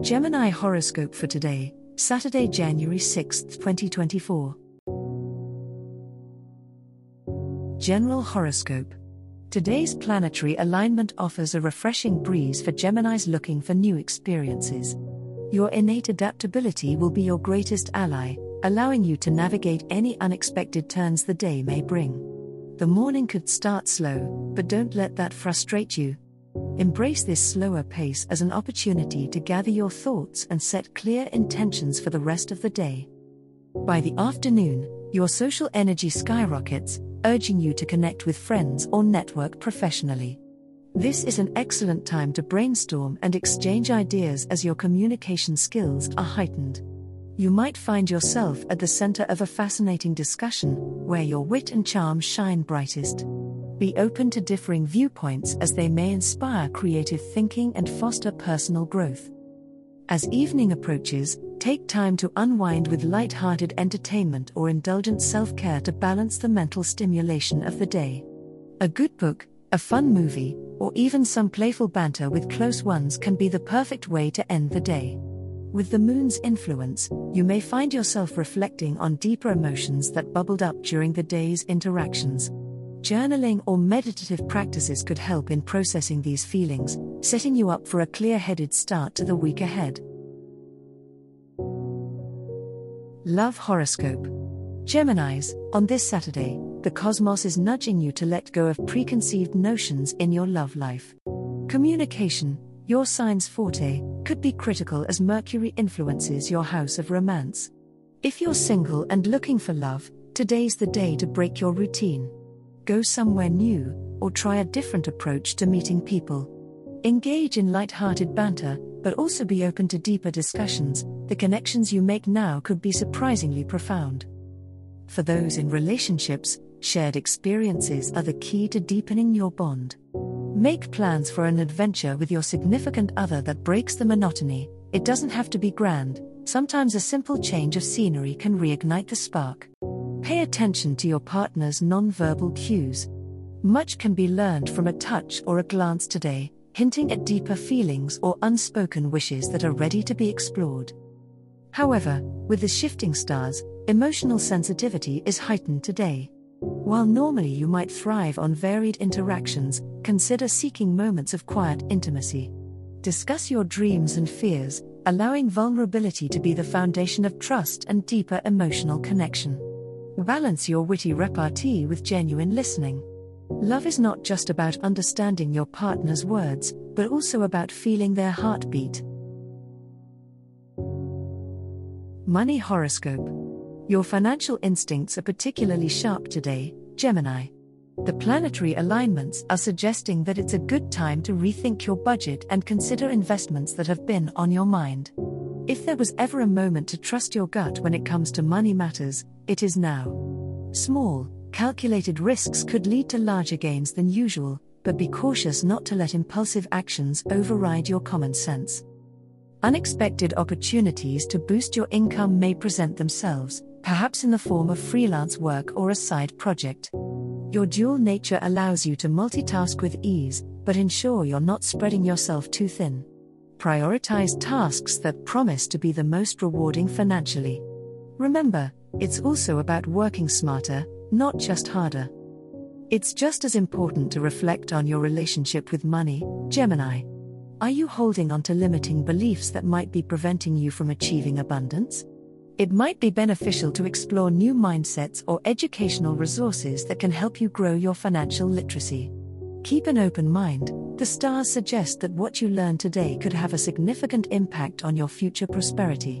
Gemini horoscope for today, Saturday, January 6, 2024. General horoscope. Today's planetary alignment offers a refreshing breeze for Geminis looking for new experiences. Your innate adaptability will be your greatest ally, allowing you to navigate any unexpected turns the day may bring. The morning could start slow, but don't let that frustrate you. Embrace this slower pace as an opportunity to gather your thoughts and set clear intentions for the rest of the day. By the afternoon, your social energy skyrockets, urging you to connect with friends or network professionally. This is an excellent time to brainstorm and exchange ideas as your communication skills are heightened. You might find yourself at the center of a fascinating discussion, where your wit and charm shine brightest. Be open to differing viewpoints as they may inspire creative thinking and foster personal growth. As evening approaches, take time to unwind with light-hearted entertainment or indulgent self-care to balance the mental stimulation of the day. A good book, a fun movie, or even some playful banter with close ones can be the perfect way to end the day. With the moon's influence, you may find yourself reflecting on deeper emotions that bubbled up during the day's interactions. Journaling or meditative practices could help in processing these feelings, setting you up for a clear headed start to the week ahead. Love Horoscope Geminis, on this Saturday, the cosmos is nudging you to let go of preconceived notions in your love life. Communication, your sign's forte, could be critical as Mercury influences your house of romance. If you're single and looking for love, today's the day to break your routine go somewhere new, or try a different approach to meeting people. Engage in light-hearted banter, but also be open to deeper discussions. The connections you make now could be surprisingly profound. For those in relationships, shared experiences are the key to deepening your bond. Make plans for an adventure with your significant other that breaks the monotony. It doesn't have to be grand, sometimes a simple change of scenery can reignite the spark. Pay attention to your partner's nonverbal cues. Much can be learned from a touch or a glance today, hinting at deeper feelings or unspoken wishes that are ready to be explored. However, with the shifting stars, emotional sensitivity is heightened today. While normally you might thrive on varied interactions, consider seeking moments of quiet intimacy. Discuss your dreams and fears, allowing vulnerability to be the foundation of trust and deeper emotional connection. Balance your witty repartee with genuine listening. Love is not just about understanding your partner's words, but also about feeling their heartbeat. Money Horoscope Your financial instincts are particularly sharp today, Gemini. The planetary alignments are suggesting that it's a good time to rethink your budget and consider investments that have been on your mind. If there was ever a moment to trust your gut when it comes to money matters, it is now. Small, calculated risks could lead to larger gains than usual, but be cautious not to let impulsive actions override your common sense. Unexpected opportunities to boost your income may present themselves, perhaps in the form of freelance work or a side project. Your dual nature allows you to multitask with ease, but ensure you're not spreading yourself too thin. Prioritize tasks that promise to be the most rewarding financially. Remember, it's also about working smarter, not just harder. It's just as important to reflect on your relationship with money, Gemini. Are you holding on to limiting beliefs that might be preventing you from achieving abundance? It might be beneficial to explore new mindsets or educational resources that can help you grow your financial literacy. Keep an open mind, the stars suggest that what you learn today could have a significant impact on your future prosperity.